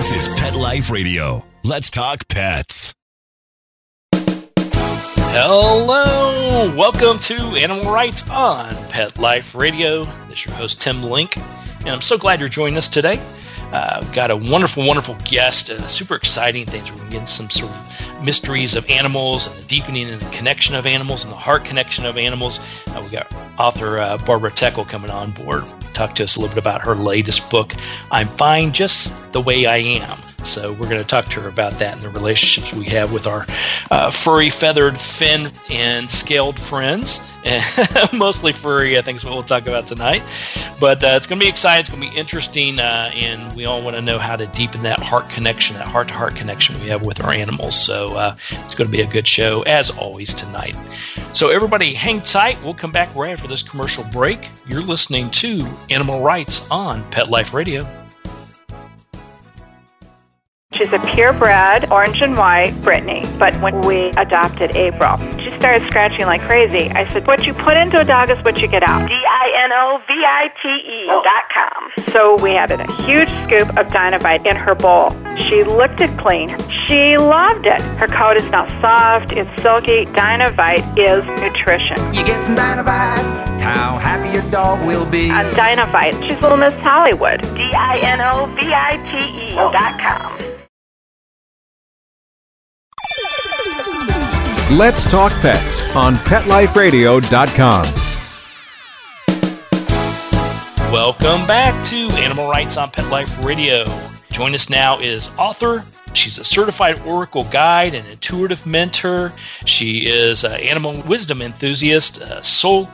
This is Pet Life Radio. Let's talk pets. Hello, welcome to Animal Writes on Pet Life Radio. This is your host Tim Link, and I'm so glad you're joining us today. Uh, got a wonderful, wonderful guest. Uh, super exciting things. We're going to get some sort of mysteries of animals and the deepening and the connection of animals and the heart connection of animals. Uh, we got author uh, Barbara Techel coming on board. Talk to us a little bit about her latest book, I'm Fine Just the Way I Am. So we're going to talk to her about that and the relationships we have with our uh, furry, feathered, fin, and scaled friends. Mostly furry, I think is what we'll talk about tonight. But uh, it's going to be exciting. It's going to be interesting, uh, and we all want to know how to deepen that heart connection, that heart-to-heart connection we have with our animals. So uh, it's going to be a good show as always tonight. So everybody, hang tight. We'll come back right after this commercial break. You're listening to Animal Writes on Pet Life Radio. She's a purebred, orange and white Brittany. But when we adopted April, she started scratching like crazy. I said, What you put into a dog is what you get out. D I N O V I T E dot com. So we had a huge scoop of Dinovite in her bowl. She licked it clean. She loved it. Her coat is now soft, it's silky. Dinovite is nutrition. You get some Dinovite, how happy your dog will be. On Dinovite, she's Little Miss Hollywood. D I N O V I T E dot com. Let's Talk Pets on PetLifeRadio.com. Welcome back to Animal Writes on Pet Life Radio. Join us now is author. She's a certified Oracle guide and intuitive mentor. She is an animal wisdom enthusiast, a soul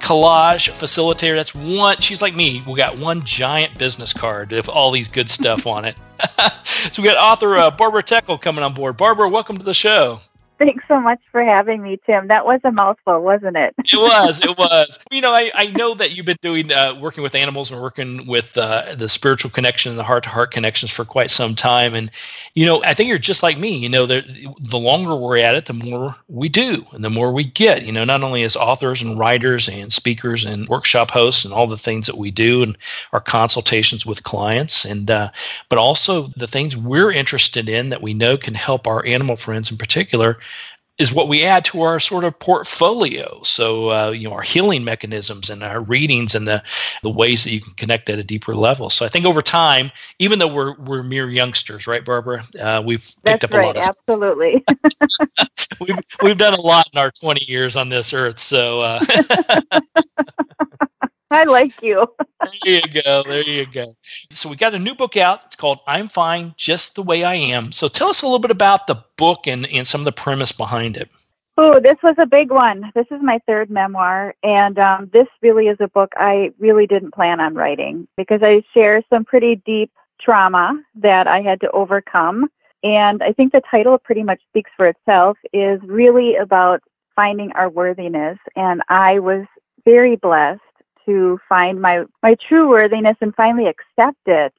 collage facilitator. That's one. She's like me. We got one giant business card with all these good stuff on it. so we got author uh, Barbara Techel coming on board. Barbara, welcome to the show. Thanks so much for having me, Tim. That was a mouthful, wasn't it? it was. It was. You know, I, I know that you've been doing uh, working with animals and working with uh, the spiritual connection and the heart to heart connections for quite some time. And, you know, I think you're just like me. You know, the, the longer we're at it, the more we do and the more we get, you know, not only as authors and writers and speakers and workshop hosts and all the things that we do and our consultations with clients, and, uh, but also the things we're interested in that we know can help our animal friends in particular is what we add to our sort of portfolio. So, uh, you know, our healing mechanisms and our readings and the, the ways that you can connect at a deeper level. So, I think over time, even though we're we're mere youngsters, right, Barbara? Uh, we've picked That's up right, a lot of absolutely. we've we've done a lot in our 20 years on this earth. So, uh, I like you. There you go. There you go. So we got a new book out. It's called I'm Fine Just the Way I Am. So tell us a little bit about the book and, and some of the premise behind it. Oh, this was a big one. This is my third memoir, and um, this really is a book I really didn't plan on writing because I share some pretty deep trauma that I had to overcome. And I think the title pretty much speaks for itself is really about finding our worthiness. And I was very blessed to find my, my true worthiness and finally accept it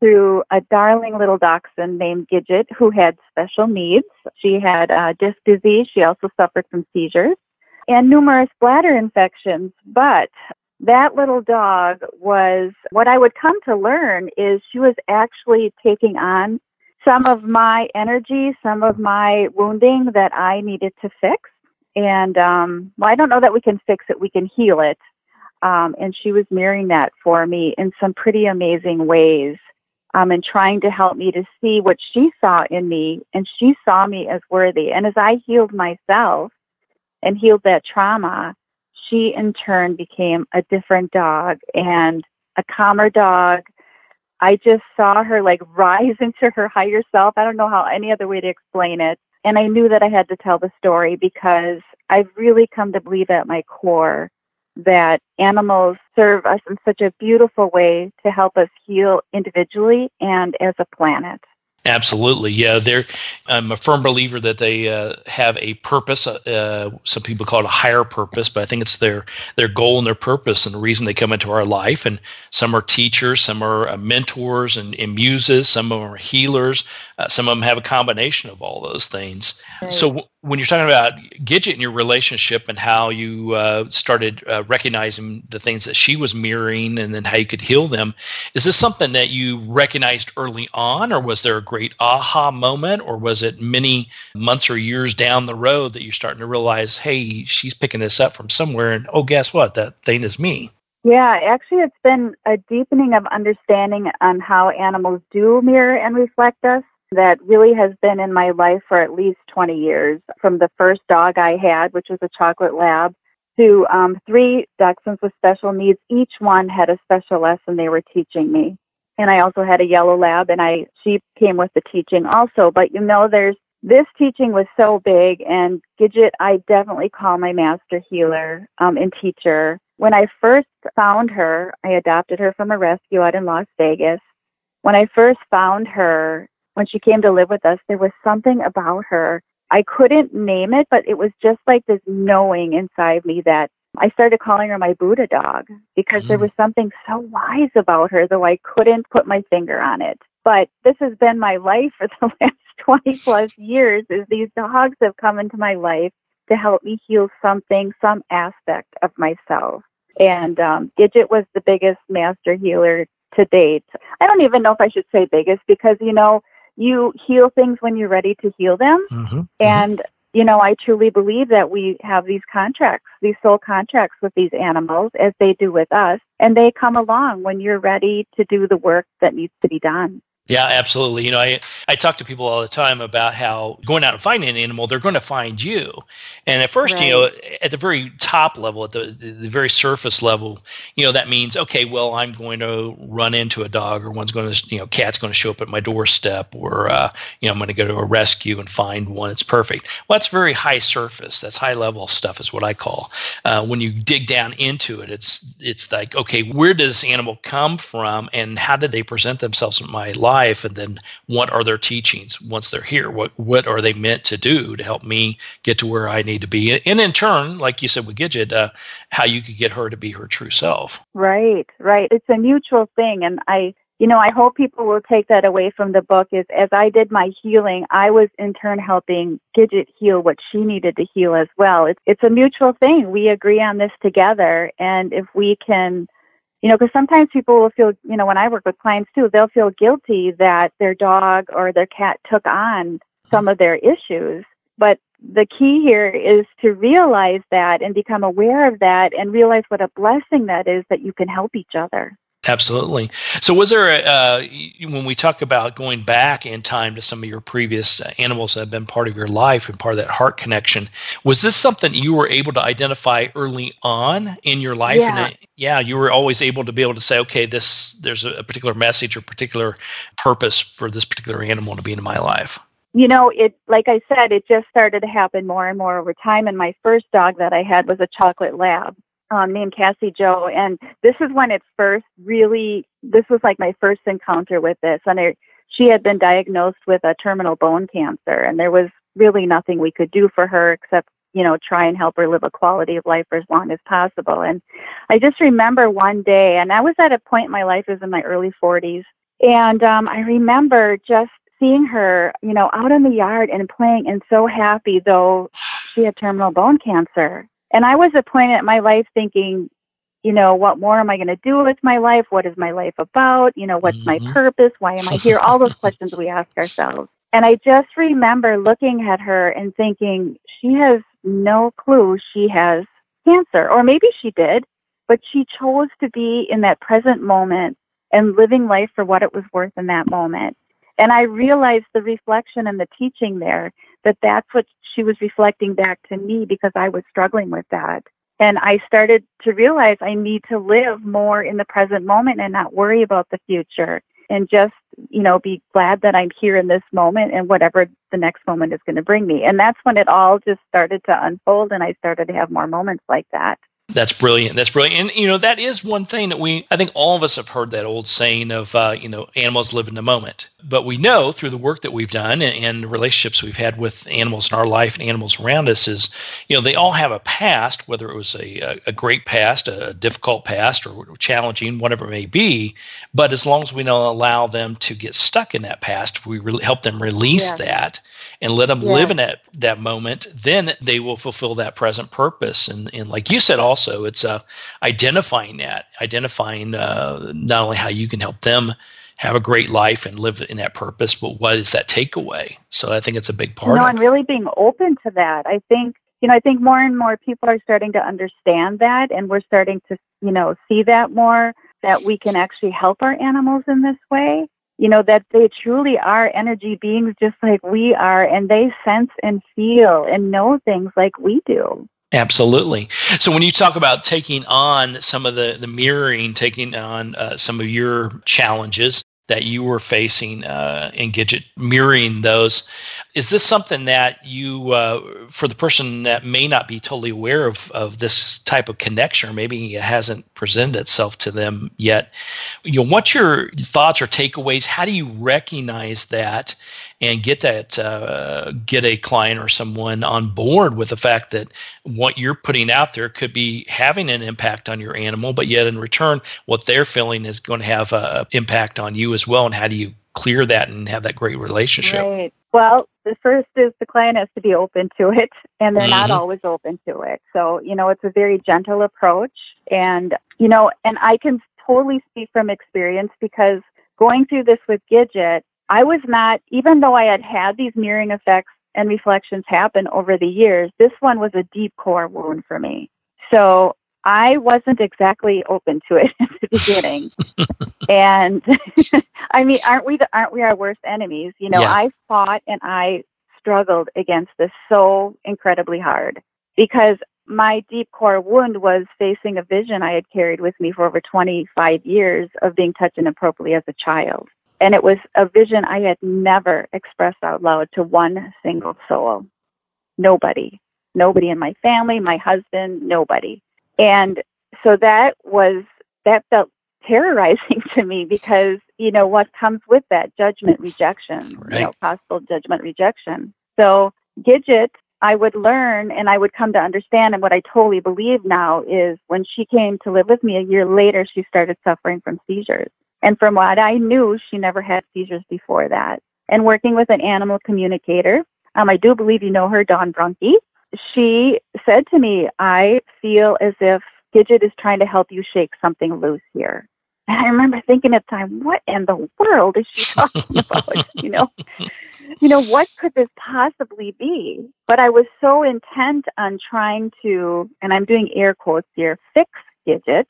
through a darling little dachshund named Gidget who had special needs. She had uh, disc disease. She also suffered from seizures and numerous bladder infections. But that little dog was what I would come to learn is she was actually taking on some of my energy, some of my wounding that I needed to fix. And um, well, I don't know that we can fix it, we can heal it. Um, and she was mirroring that for me in some pretty amazing ways um, and trying to help me to see what she saw in me. And she saw me as worthy. And as I healed myself and healed that trauma, she in turn became a different dog and a calmer dog. I just saw her like rise into her higher self. I don't know how any other way to explain it. And I knew that I had to tell the story because I've really come to believe at my core that animals serve us in such a beautiful way to help us heal individually and as a planet. Absolutely, yeah. They're, I'm a firm believer that they uh, have a purpose. Uh, some people call it a higher purpose, but I think it's their their goal and their purpose and the reason they come into our life. And some are teachers, some are uh, mentors and, and, muses, some of them are healers, uh, some of them have a combination of all those things. Right. So, when you're talking about Gidget and your relationship and how you uh, started uh, recognizing the things that she was mirroring and then how you could heal them, is this something that you recognized early on, or was there a great aha moment, or was it many months or years down the road that you're starting to realize, hey, she's picking this up from somewhere, and oh, guess what? That thing is me. Yeah, actually, it's been a deepening of understanding on how animals do mirror and reflect us that really has been in my life for at least 20 years. From the first dog I had, which was a chocolate lab, to um, three dachshunds with special needs. Each one had a special lesson they were teaching me. And I also had a yellow lab, and I she came with the teaching also. But you know, there's this teaching was so big, and Gidget, I definitely call my master healer um, and teacher. When I first found her, I adopted her from a rescue out in Las Vegas. When I first found her, when she came to live with us, there was something about her. I couldn't name it, but it was just like this knowing inside me that I started calling her my Buddha dog because mm. there was something so wise about her, though I couldn't put my finger on it. But this has been my life for the last 20 plus years is these dogs have come into my life to help me heal something, some aspect of myself. And um, Gidget was the biggest master healer to date. I don't even know if I should say biggest because, you know, you heal things when you're ready to heal them. Mm-hmm. And, you know, I truly believe that we have these contracts, these soul contracts with these animals as they do with us. And they come along when you're ready to do the work that needs to be done. Yeah, absolutely. You know, I, I talk to people all the time about how going out and finding an animal, they're going to find you. And at first, right. you know, at the very top level, at the, the, the very surface level, you know, that means, okay, well, I'm going to run into a dog or one's going to, you know, cat's going to show up at my doorstep or, uh, you know, I'm going to go to a rescue and find one that's perfect. Well, that's very high surface. That's high level stuff is what I call. Uh, when you dig down into it, it's, it's like, okay, where does this animal come from and how did they present themselves in my life? Life and then what are their teachings once they're here? What what are they meant to do to help me get to where i need to be? And in turn like you said with gidget uh, how you could get her to be her true self. Right right. It's a mutual thing and i you know i hope people will take that away from the book is as i did my healing i was in turn helping gidget heal what she needed to heal as well. It's, it's a mutual thing. We agree on this together and if we can you know, because sometimes people will feel, you know, when I work with clients too, they'll feel guilty that their dog or their cat took on some of their issues. But the key here is to realize that and become aware of that and realize what a blessing that is that you can help each other. Absolutely. So, was there, a, uh, when we talk about going back in time to some of your previous animals that have been part of your life and part of that heart connection, was this something you were able to identify early on in your life? Yeah. And yeah, you were always able to be able to say, okay, this there's a particular message or particular purpose for this particular animal to be in my life. You know, it like I said, it just started to happen more and more over time. And my first dog that I had was a chocolate lab um, named Cassie Joe, and this is when it first really. This was like my first encounter with this, and it, she had been diagnosed with a terminal bone cancer, and there was really nothing we could do for her except you know try and help her live a quality of life for as long as possible. And I just remember one day, and I was at a point in my life, it was in my early 40s, and um, I remember just seeing her, you know, out in the yard and playing and so happy, though she had terminal bone cancer. And I was at a point in my life thinking, you know, what more am I going to do with my life? What is my life about? You know, what's mm-hmm. my purpose? Why am I here? All those questions we ask ourselves. And I just remember looking at her and thinking, she has no clue she has cancer. Or maybe she did, but she chose to be in that present moment and living life for what it was worth in that moment. And I realized the reflection and the teaching there that that's what she was reflecting back to me because I was struggling with that. And I started to realize I need to live more in the present moment and not worry about the future and just, you know, be glad that I'm here in this moment and whatever the next moment is going to bring me. And that's when it all just started to unfold and I started to have more moments like that. That's brilliant. That's brilliant. And you know that is one thing that we I think all of us have heard that old saying of uh, you know animals live in the moment. But we know through the work that we've done and, and relationships we've had with animals in our life and animals around us is you know they all have a past, whether it was a, a great past, a difficult past, or challenging, whatever it may be. But as long as we don't allow them to get stuck in that past, if we re- help them release yeah. that and let them yeah. live in that that moment, then they will fulfill that present purpose. And and like you said, also it's uh, identifying that, identifying uh, not only how you can help them have a great life and live in that purpose, but what is that takeaway? So I think it's a big part. You know, and really being open to that. I think you know, I think more and more people are starting to understand that, and we're starting to you know see that more that we can actually help our animals in this way you know, that they truly are energy beings just like we are, and they sense and feel and know things like we do. Absolutely. So when you talk about taking on some of the, the mirroring, taking on uh, some of your challenges, that you were facing uh, in Gidget, mirroring those. Is this something that you, uh, for the person that may not be totally aware of, of this type of connection, or maybe it hasn't presented itself to them yet, you know, what's your thoughts or takeaways? How do you recognize that and get that uh, get a client or someone on board with the fact that what you're putting out there could be having an impact on your animal, but yet in return, what they're feeling is going to have an impact on you as well. And how do you clear that and have that great relationship? Right. Well, the first is the client has to be open to it, and they're mm-hmm. not always open to it. So, you know, it's a very gentle approach. And, you know, and I can totally speak from experience because going through this with Gidget, I was not, even though I had had these mirroring effects and reflections happen over the years, this one was a deep core wound for me. So I wasn't exactly open to it at the beginning. and I mean, aren't we the, aren't we our worst enemies? You know, yeah. I fought and I struggled against this so incredibly hard because my deep core wound was facing a vision I had carried with me for over 25 years of being touched inappropriately as a child. And it was a vision I had never expressed out loud to one single soul. Nobody. Nobody in my family, my husband, nobody. And so that was, that felt terrorizing to me because, you know, what comes with that judgment rejection, right. you know, possible judgment rejection. So Gidget, I would learn and I would come to understand. And what I totally believe now is when she came to live with me a year later, she started suffering from seizures. And from what I knew, she never had seizures before that. And working with an animal communicator, um, I do believe you know her, Dawn Brunke. She said to me, I feel as if Gidget is trying to help you shake something loose here. And I remember thinking at the time, what in the world is she talking about? you know, you know, what could this possibly be? But I was so intent on trying to, and I'm doing air quotes here, fix Gidget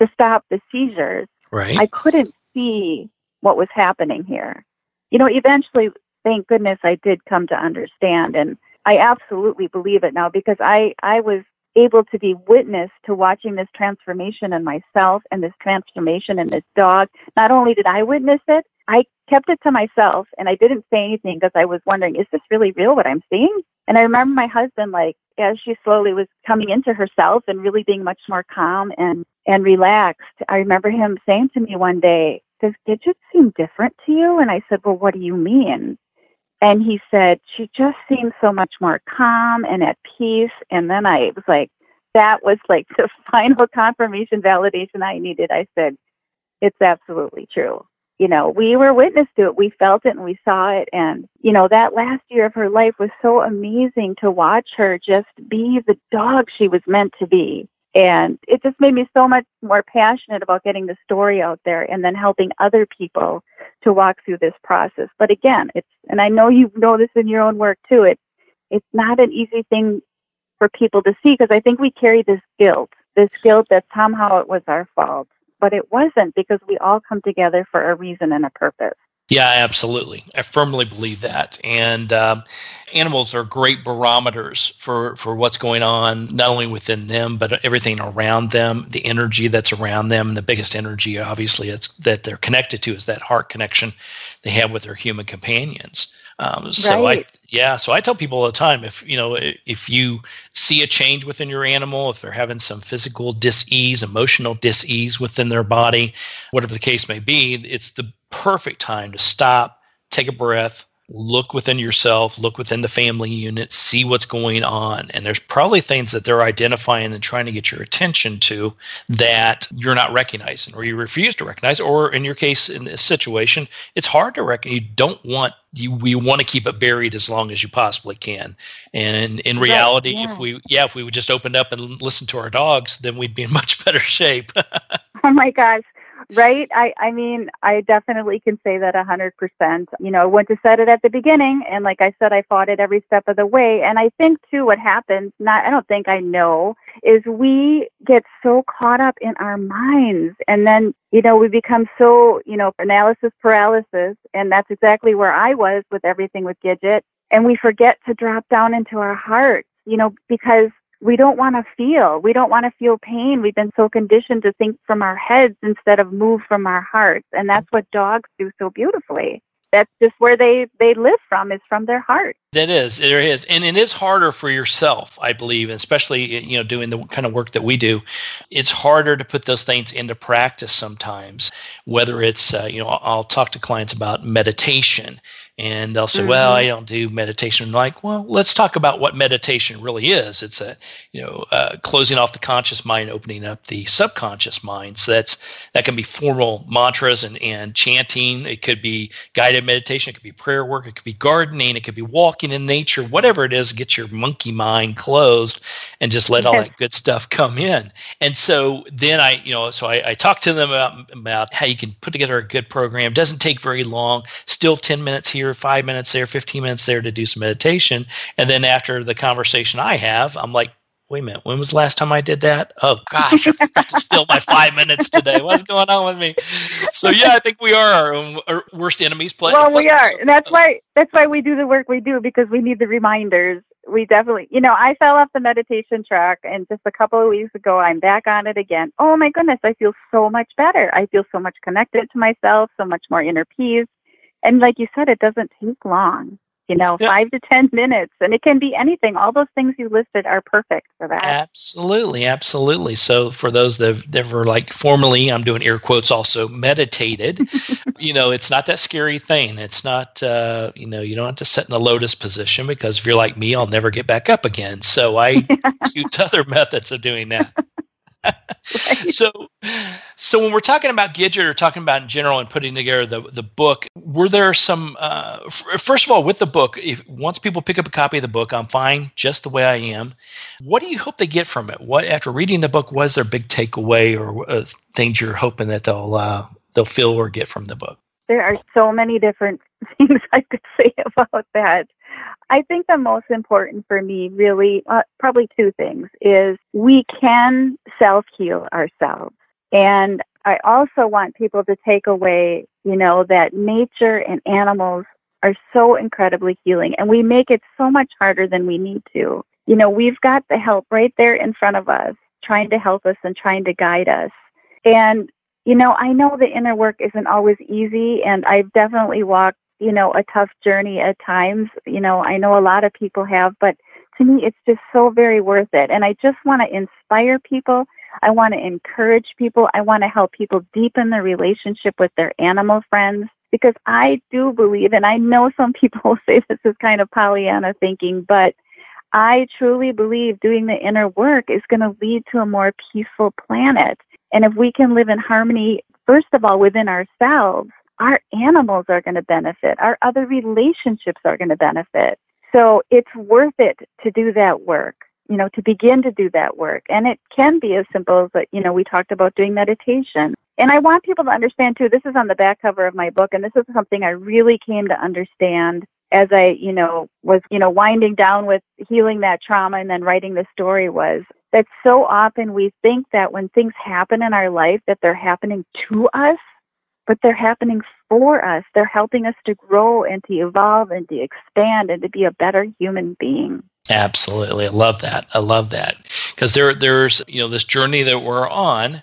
to stop the seizures Right. I couldn't see what was happening here. You know, eventually, thank goodness I did come to understand. And I absolutely believe it now because I, I was able to be witness to watching this transformation in myself and this transformation in this dog. Not only did I witness it, I kept it to myself and I didn't say anything because I was wondering, is this really real what I'm seeing? And I remember my husband, like, as she slowly was coming into herself and really being much more calm and, and relaxed, I remember him saying to me one day, Does Gidget seem different to you? And I said, Well, what do you mean? And he said, She just seems so much more calm and at peace. And then I was like, That was like the final confirmation validation I needed. I said, It's absolutely true you know, we were witness to it. We felt it and we saw it. And, you know, that last year of her life was so amazing to watch her just be the dog she was meant to be. And it just made me so much more passionate about getting the story out there and then helping other people to walk through this process. But again, it's, and I know you know this in your own work too, it, it's not an easy thing for people to see because I think we carry this guilt, this guilt that somehow it was our fault but it wasn't because we all come together for a reason and a purpose. Yeah, absolutely. I firmly believe that. And um, animals are great barometers for, for what's going on, not only within them, but everything around them, the energy that's around them. And the biggest energy, obviously, it's, that they're connected to is that heart connection they have with their human companions. Um, so right. I, yeah, so I tell people all the time, if you know, if you see a change within your animal, if they're having some physical dis-ease, emotional dis-ease within their body, whatever the case may be, it's the perfect time to stop, take a breath, look within yourself, look within the family unit, see what's going on. And there's probably things that they're identifying and trying to get your attention to that you're not recognizing or you refuse to recognize. Or in your case, in this situation, it's hard to recognize. You don't want you we want to keep it buried as long as you possibly can. And in reality, right, yeah. if we yeah, if we would just opened up and listened to our dogs, then we'd be in much better shape. oh my gosh right? I, I mean, I definitely can say that a hundred percent. You know, I went to set it at the beginning, and like I said, I fought it every step of the way. And I think too, what happens, not, I don't think I know, is we get so caught up in our minds, and then you know we become so you know analysis paralysis, and that's exactly where I was with everything with Gidget, and we forget to drop down into our hearts. You know, because we don't want to feel. We don't want to feel pain. We've been so conditioned to think from our heads instead of move from our hearts. And that's what dogs do so beautifully. That's just where they, they live from is from their heart. That is, there is, and it is harder for yourself, I believe, especially you know doing the kind of work that we do. It's harder to put those things into practice sometimes. Whether it's uh, you know, I'll talk to clients about meditation, and they'll say, mm-hmm. "Well, I don't do meditation." I'm like, well, let's talk about what meditation really is. It's a you know uh, closing off the conscious mind, opening up the subconscious mind. So that's that can be formal mantras and and chanting. It could be guided meditation. It could be prayer work. It could be gardening. It could be walking in nature. Whatever it is, get your monkey mind closed and just let all that good stuff come in. And so then I you know so I, I talk to them about about how you can put together a good program. It doesn't take very long. Still ten minutes here here, five minutes there, 15 minutes there to do some meditation. And then after the conversation I have, I'm like, wait a minute, when was the last time I did that? Oh gosh, I still my five minutes today. What's going on with me? So yeah, I think we are our, own, our worst enemies. Play, well, we are, and that's why that's why we do the work we do because we need the reminders. We definitely, you know, I fell off the meditation track, and just a couple of weeks ago, I'm back on it again. Oh my goodness, I feel so much better. I feel so much connected to myself, so much more inner peace and like you said, it doesn't take long. You know, yep. five to ten minutes, and it can be anything. All those things you listed are perfect for that. Absolutely, absolutely. So for those that that were like formally, I'm doing air quotes also meditated. you know, it's not that scary thing. It's not, uh, you know, you don't have to sit in the lotus position because if you're like me, I'll never get back up again. So I use other methods of doing that. So, so when we're talking about Gidget or talking about in general and putting together the the book, were there some? Uh, f- first of all, with the book, if once people pick up a copy of the book, I'm fine just the way I am. What do you hope they get from it? What after reading the book was their big takeaway or uh, things you're hoping that they'll uh, they'll feel or get from the book? There are so many different things I could say about that. I think the most important for me, really, uh, probably two things, is we can self heal ourselves. And I also want people to take away, you know, that nature and animals are so incredibly healing and we make it so much harder than we need to. You know, we've got the help right there in front of us, trying to help us and trying to guide us. And, you know, I know the inner work isn't always easy and I've definitely walked you know, a tough journey at times. You know, I know a lot of people have, but to me, it's just so very worth it. And I just want to inspire people. I want to encourage people. I want to help people deepen their relationship with their animal friends because I do believe, and I know some people say this is kind of Pollyanna thinking, but I truly believe doing the inner work is going to lead to a more peaceful planet. And if we can live in harmony, first of all, within ourselves, our animals are going to benefit, our other relationships are going to benefit. So it's worth it to do that work, you know, to begin to do that work. And it can be as simple as, you know, we talked about doing meditation. And I want people to understand too, this is on the back cover of my book, and this is something I really came to understand as I, you know, was, you know, winding down with healing that trauma and then writing the story was that so often we think that when things happen in our life that they're happening to us but they're happening for us. They're helping us to grow and to evolve and to expand and to be a better human being. Absolutely. I love that. I love that. Because there there's, you know, this journey that we're on,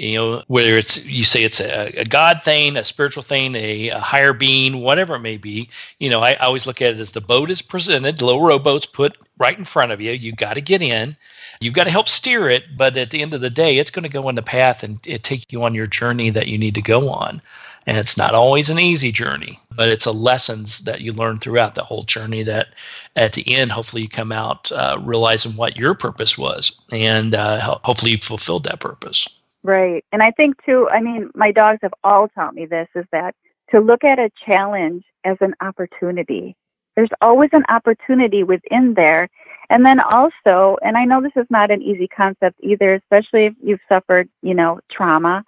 you know, whether it's you say it's a, a God thing, a spiritual thing, a, a, higher being, whatever it may be, you know, I, I always look at it as the boat is presented, the little rowboats put right in front of you. You got to get in. You've got to help steer it, but at the end of the day, it's going to go in the path and it take you on your journey that you need to go on. And it's not always an easy journey, but it's a lessons that you learn throughout the whole journey that at the end, hopefully you come out uh, realizing what your purpose was and uh, hopefully you fulfilled that purpose. Right. And I think too, I mean, my dogs have all taught me this is that to look at a challenge as an opportunity. There's always an opportunity within there. And then also, and I know this is not an easy concept either, especially if you've suffered, you know, trauma,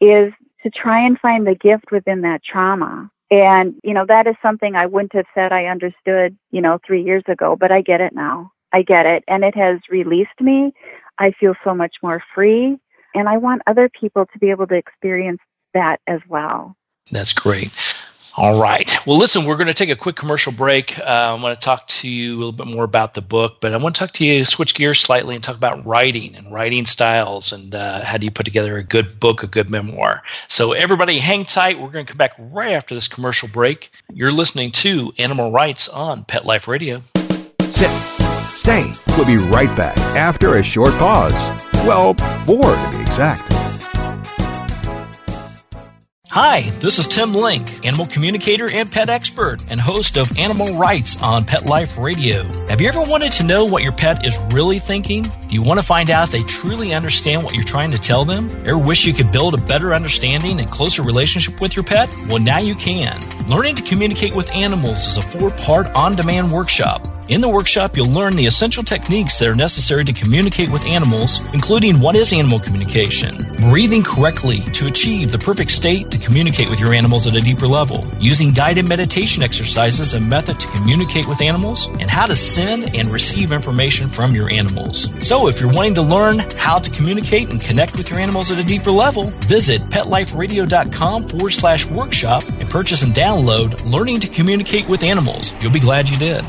is to try and find the gift within that trauma. And, you know, that is something I wouldn't have said I understood, you know, three years ago, but I get it now. I get it. And it has released me. I feel so much more free. And I want other people to be able to experience that as well. That's great. All right. Well, listen, we're going to take a quick commercial break. Uh, I want to talk to you a little bit more about the book, but I want to talk to you, switch gears slightly, and talk about writing and writing styles and uh, how do you put together a good book, a good memoir. So, everybody, hang tight. We're going to come back right after this commercial break. You're listening to Animal Writes on Pet Life Radio. Sit. Stay. We'll be right back after a short pause. Well, four to be exact. Hi, this is Tim Link, animal communicator and pet expert, and host of Animal Writes on Pet Life Radio. Have you ever wanted to know what your pet is really thinking? Do you want to find out if they truly understand what you're trying to tell them? Ever wish you could build a better understanding and closer relationship with your pet? Well, now you can. Learning to communicate with animals is a four part on demand workshop. In the workshop, you'll learn the essential techniques that are necessary to communicate with animals, including what is animal communication, breathing correctly to achieve the perfect state to communicate with your animals at a deeper level, using guided meditation exercises and method to communicate with animals, and how to send and receive information from your animals. So, if you're wanting to learn how to communicate and connect with your animals at a deeper level, visit petliferadio.com forward slash workshop and purchase and download Learning to Communicate with Animals. You'll be glad you did.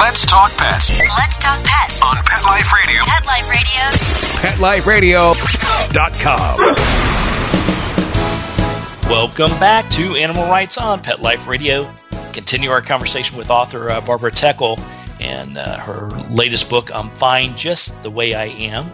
Let's talk pets Let's talk pets. on Pet Life Radio. Pet Life Radio. PetLifeRadio.com. Welcome back to Animal Writes on Pet Life Radio. Continue our conversation with author uh, Barbara Techel and uh, her latest book, I'm Fine Just the Way I Am.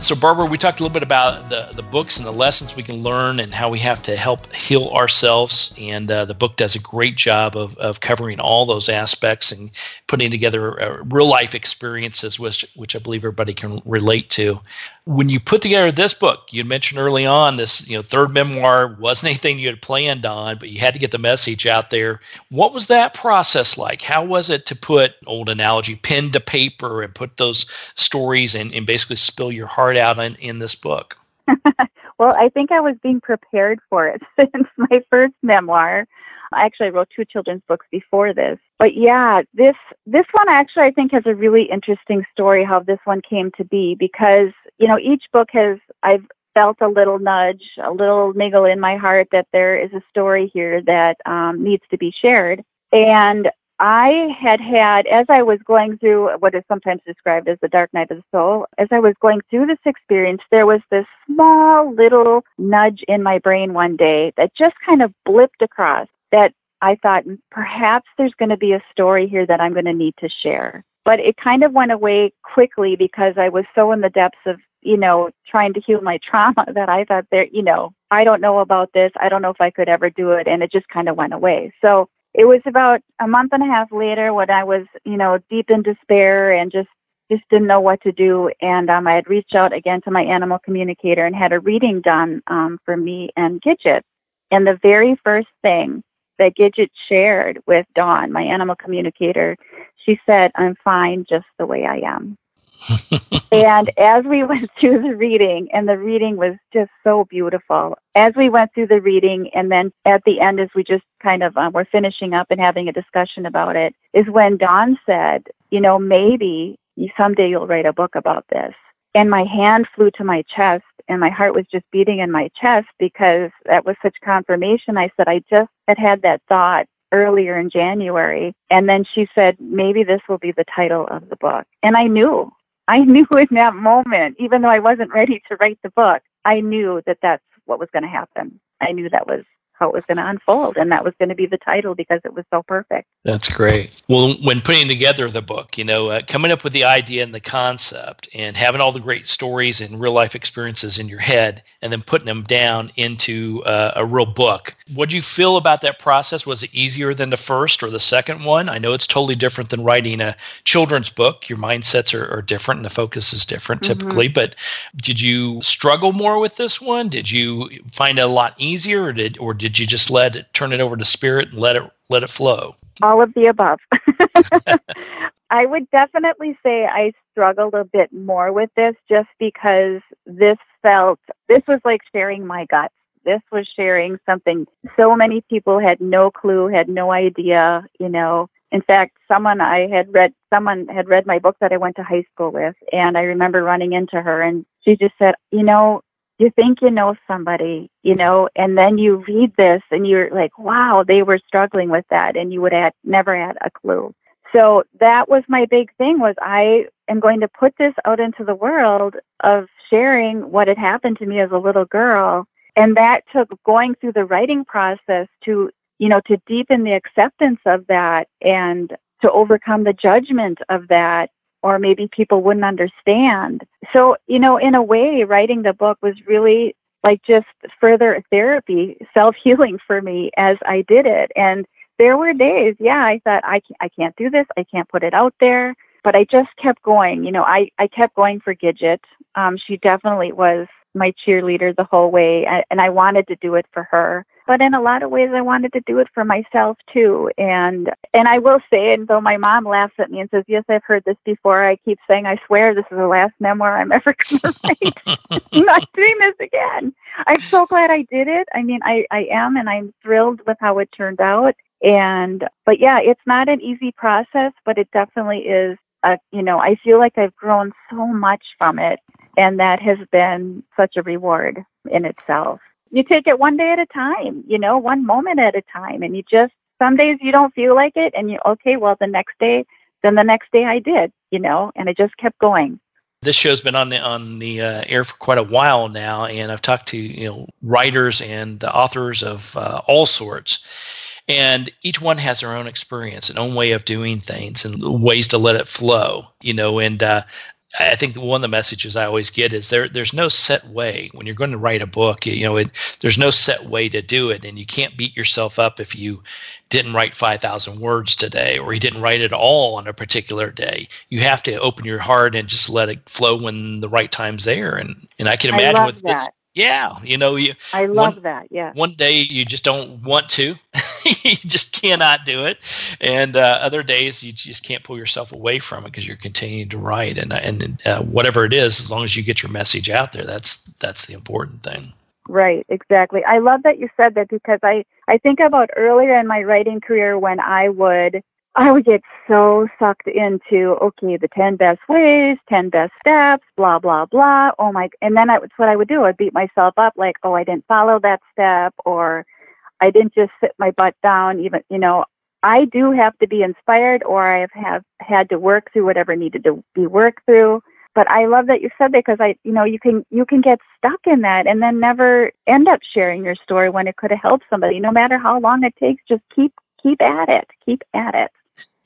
So, Barbara, we talked a little bit about the, the books and the lessons we can learn and how we have to help heal ourselves. And uh, the book does a great job of, of covering all those aspects and putting together uh, real life experiences, which, which I believe everybody can relate to. When you put together this book, you mentioned early on this you know third memoir wasn't anything you had planned on, but you had to get the message out there. What was that process like? How was it to put old analogy pen to paper and put those stories and, and basically spill your heart out in, in this book? well, I think I was being prepared for it since my first memoir. I actually wrote two children's books before this. But yeah, this this one actually I think has a really interesting story how this one came to be because, you know, each book has I've felt a little nudge, a little niggle in my heart that there is a story here that um, needs to be shared. And I had had, as I was going through what is sometimes described as the dark night of the soul, as I was going through this experience, there was this small little nudge in my brain one day that just kind of blipped across that I thought mm, perhaps there's going to be a story here that I'm going to need to share. But it kind of went away quickly because I was so in the depths of, you know, trying to heal my trauma that I thought there, you know, I don't know about this. I don't know if I could ever do it. And it just kind of went away. So it was about a month and a half later when I was, you know, deep in despair and just just didn't know what to do. And um, I had reached out again to my animal communicator and had a reading done um, for me and Gidget. And the very first thing that Gidget shared with Dawn, my animal communicator, she said, I'm fine just the way I am. and as we went through the reading, and the reading was just so beautiful, as we went through the reading, and then at the end, as we just kind of uh, were finishing up and having a discussion about it, is when Dawn said, You know, maybe someday you'll write a book about this. and my hand flew to my chest and my heart was just beating in my chest because that was such confirmation. I said, I just had had that thought earlier in January. And then she said, maybe this will be the title of the book. And I knew, I knew in that moment, even though I wasn't ready to write the book, I knew that that's what was going to happen. I knew that was how it was going to unfold. And that was going to be the title because it was so perfect. That's great. Well, when putting together the book, you know, uh, coming up with the idea and the concept and having all the great stories and real life experiences in your head and then putting them down into uh, a real book. What do you feel about that process? Was it easier than the first or the second one? I know it's totally different than writing a children's book. Your mindsets are, are different and the focus is different mm-hmm. typically. But did you struggle more with this one? Did you find it a lot easier or did, or did did you just let it turn it over to spirit and let it let it flow? All of the above. I would definitely say I struggled a bit more with this just because this felt this was like sharing my guts. This was sharing something so many people had no clue, had no idea, you know. In fact, someone I had read someone had read my book that I went to high school with and I remember running into her and she just said, "You know, you think you know somebody, you know, and then you read this and you're like, wow, they were struggling with that and you would have never had a clue. So that was my big thing was I am going to put this out into the world of sharing what had happened to me as a little girl. And that took going through the writing process to, you know, to deepen the acceptance of that and to overcome the judgment of that or maybe people wouldn't understand. So, you know, in a way, writing the book was really like just further therapy, self healing for me as I did it. And there were days, yeah, I thought, I, I can't do this, I can't put it out there. But I just kept going. You know, I, I kept going for Gidget. Um, she definitely was my cheerleader the whole way, and I wanted to do it for her but in a lot of ways I wanted to do it for myself too. And and I will say, and though my mom laughs at me and says, "Yes, I've heard this before," I keep saying, "I swear this is the last memoir I'm ever going to write. I'm not doing this again." I'm so glad I did it. I mean, I I am, and I'm thrilled with how it turned out. And but yeah, it's not an easy process, but it definitely is. A, you know, I feel like I've grown so much from it, and that has been such a reward in itself you take it one day at a time, you know, one moment at a time. And you just, some days you don't feel like it. And you, okay, well, the next day, then the next day I did, you know, and I just kept going. This show's been on the on the uh, air for quite a while now, and I've talked to you know writers and authors of uh, all sorts, and each one has their own experience, and own way of doing things, and ways to let it flow. You know, and uh, I think one of the messages I always get is there there's no set way when you're going to write a book. You know, it, there's no set way to do it, and you can't beat yourself up if you didn't write 5,000 words today or you didn't write it all on a particular day. You have to open your heart and just let it flow when the right time's there. And and I can imagine I with that. this yeah, you know, you. I love one, that. Yeah. One day you just don't want to, you just cannot do it, and uh, other days you just can't pull yourself away from it because you're continuing to write, and and uh, whatever it is, as long as you get your message out there, that's that's the important thing. Right, exactly. I love that you said that because I I think about earlier in my writing career when I would I would get so sucked into, okay, the 10 best ways, 10 best steps, blah, blah, blah. Oh my, and then that's what I would do. I'd beat myself up like, oh, I didn't follow that step or I didn't just sit my butt down. Even, you know, I do have to be inspired or I have, have had to work through whatever needed to be worked through. But I love that you said that because I, you know, you can, you can get stuck in that and then never end up sharing your story when it could have helped somebody. No matter how long it takes, just keep, keep at it. Keep at it.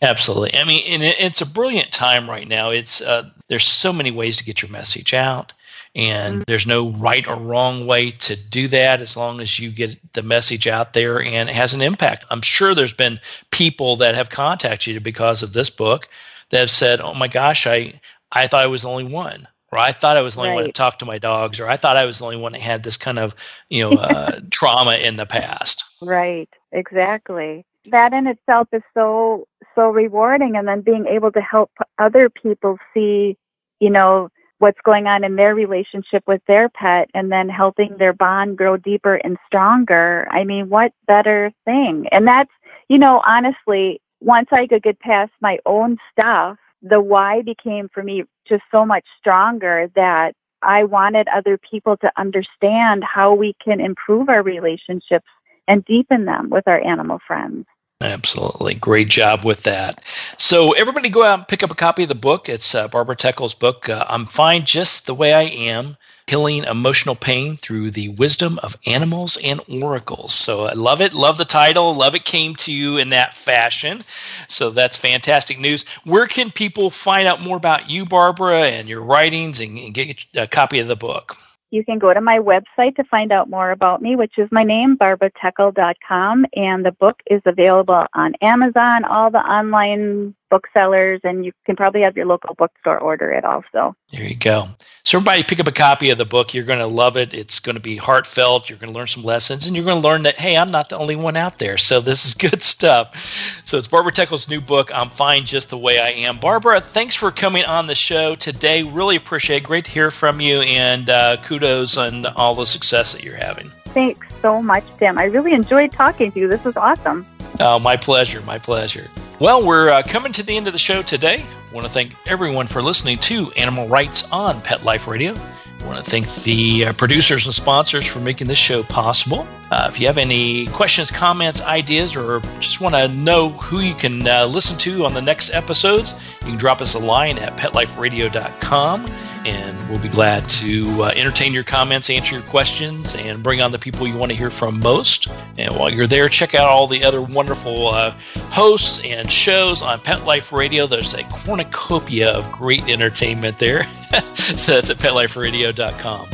Absolutely. I mean, and it's a brilliant time right now. It's uh, there's so many ways to get your message out, and mm-hmm. there's no right or wrong way to do that as long as you get the message out there and it has an impact. I'm sure there's been people that have contacted you because of this book that have said, "Oh my gosh, I I thought I was the only one." Or I thought I was the only right. one to talk to my dogs, or I thought I was the only one that had this kind of, you know, uh, trauma in the past. Right, exactly that in itself is so so rewarding and then being able to help other people see you know what's going on in their relationship with their pet and then helping their bond grow deeper and stronger i mean what better thing and that's you know honestly once i could get past my own stuff the why became for me just so much stronger that I wanted other people to understand how we can improve our relationships and deepen them with our animal friends. Absolutely. Great job with that. So, everybody go out and pick up a copy of the book. It's uh, Barbara Techel's book, uh, I'm Fine Just the Way I Am Healing Emotional Pain Through the Wisdom of Animals and Oracles. So, I love it. Love the title. Love it came to you in that fashion. So, that's fantastic news. Where can people find out more about you, Barbara, and your writings and, and get a copy of the book? You can go to my website to find out more about me, which is my name, barbaratechel.com. And the book is available on Amazon, all the online booksellers, and you can probably have your local bookstore order it also. There you go. So, everybody pick up a copy of the book. You're going to love it. It's going to be heartfelt. You're going to learn some lessons, and you're going to learn that, hey, I'm not the only one out there. So, this is good stuff. So, it's Barbara Techel's new book, I'm Fine Just the Way I Am. Barbara, thanks for coming on the show today. Really appreciate it. Great to hear from you, and uh, kudos on all the success that you're having. Thanks so much, Tim. I really enjoyed talking to you. This was awesome. Oh, my pleasure. My pleasure. Well, we're uh, coming to the end of the show today. Want to thank everyone for listening to Animal Writes on Pet Life Radio. I want to thank the uh, producers and sponsors for making this show possible. Uh, if you have any questions, comments, ideas, or just want to know who you can uh, listen to on the next episodes, you can drop us a line at petliferadio.com and we'll be glad to uh, entertain your comments, answer your questions, and bring on the people you want to hear from most. And while you're there, check out all the other wonderful uh, hosts and shows on Pet Life Radio. There's a cornucopia of great entertainment there. so that's at petliferadio.com.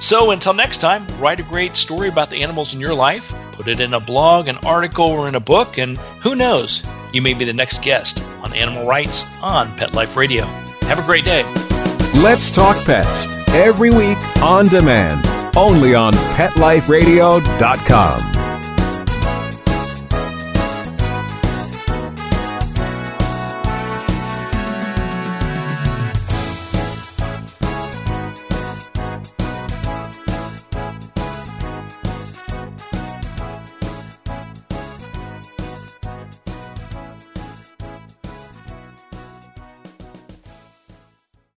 So until next time, write a great story about the animals in your life, put it in a blog, an article, or in a book, and who knows, you may be the next guest on Animal Writes on Pet Life Radio. Have a great day. Let's Talk Pets every week on demand, only on PetLifeRadio.com.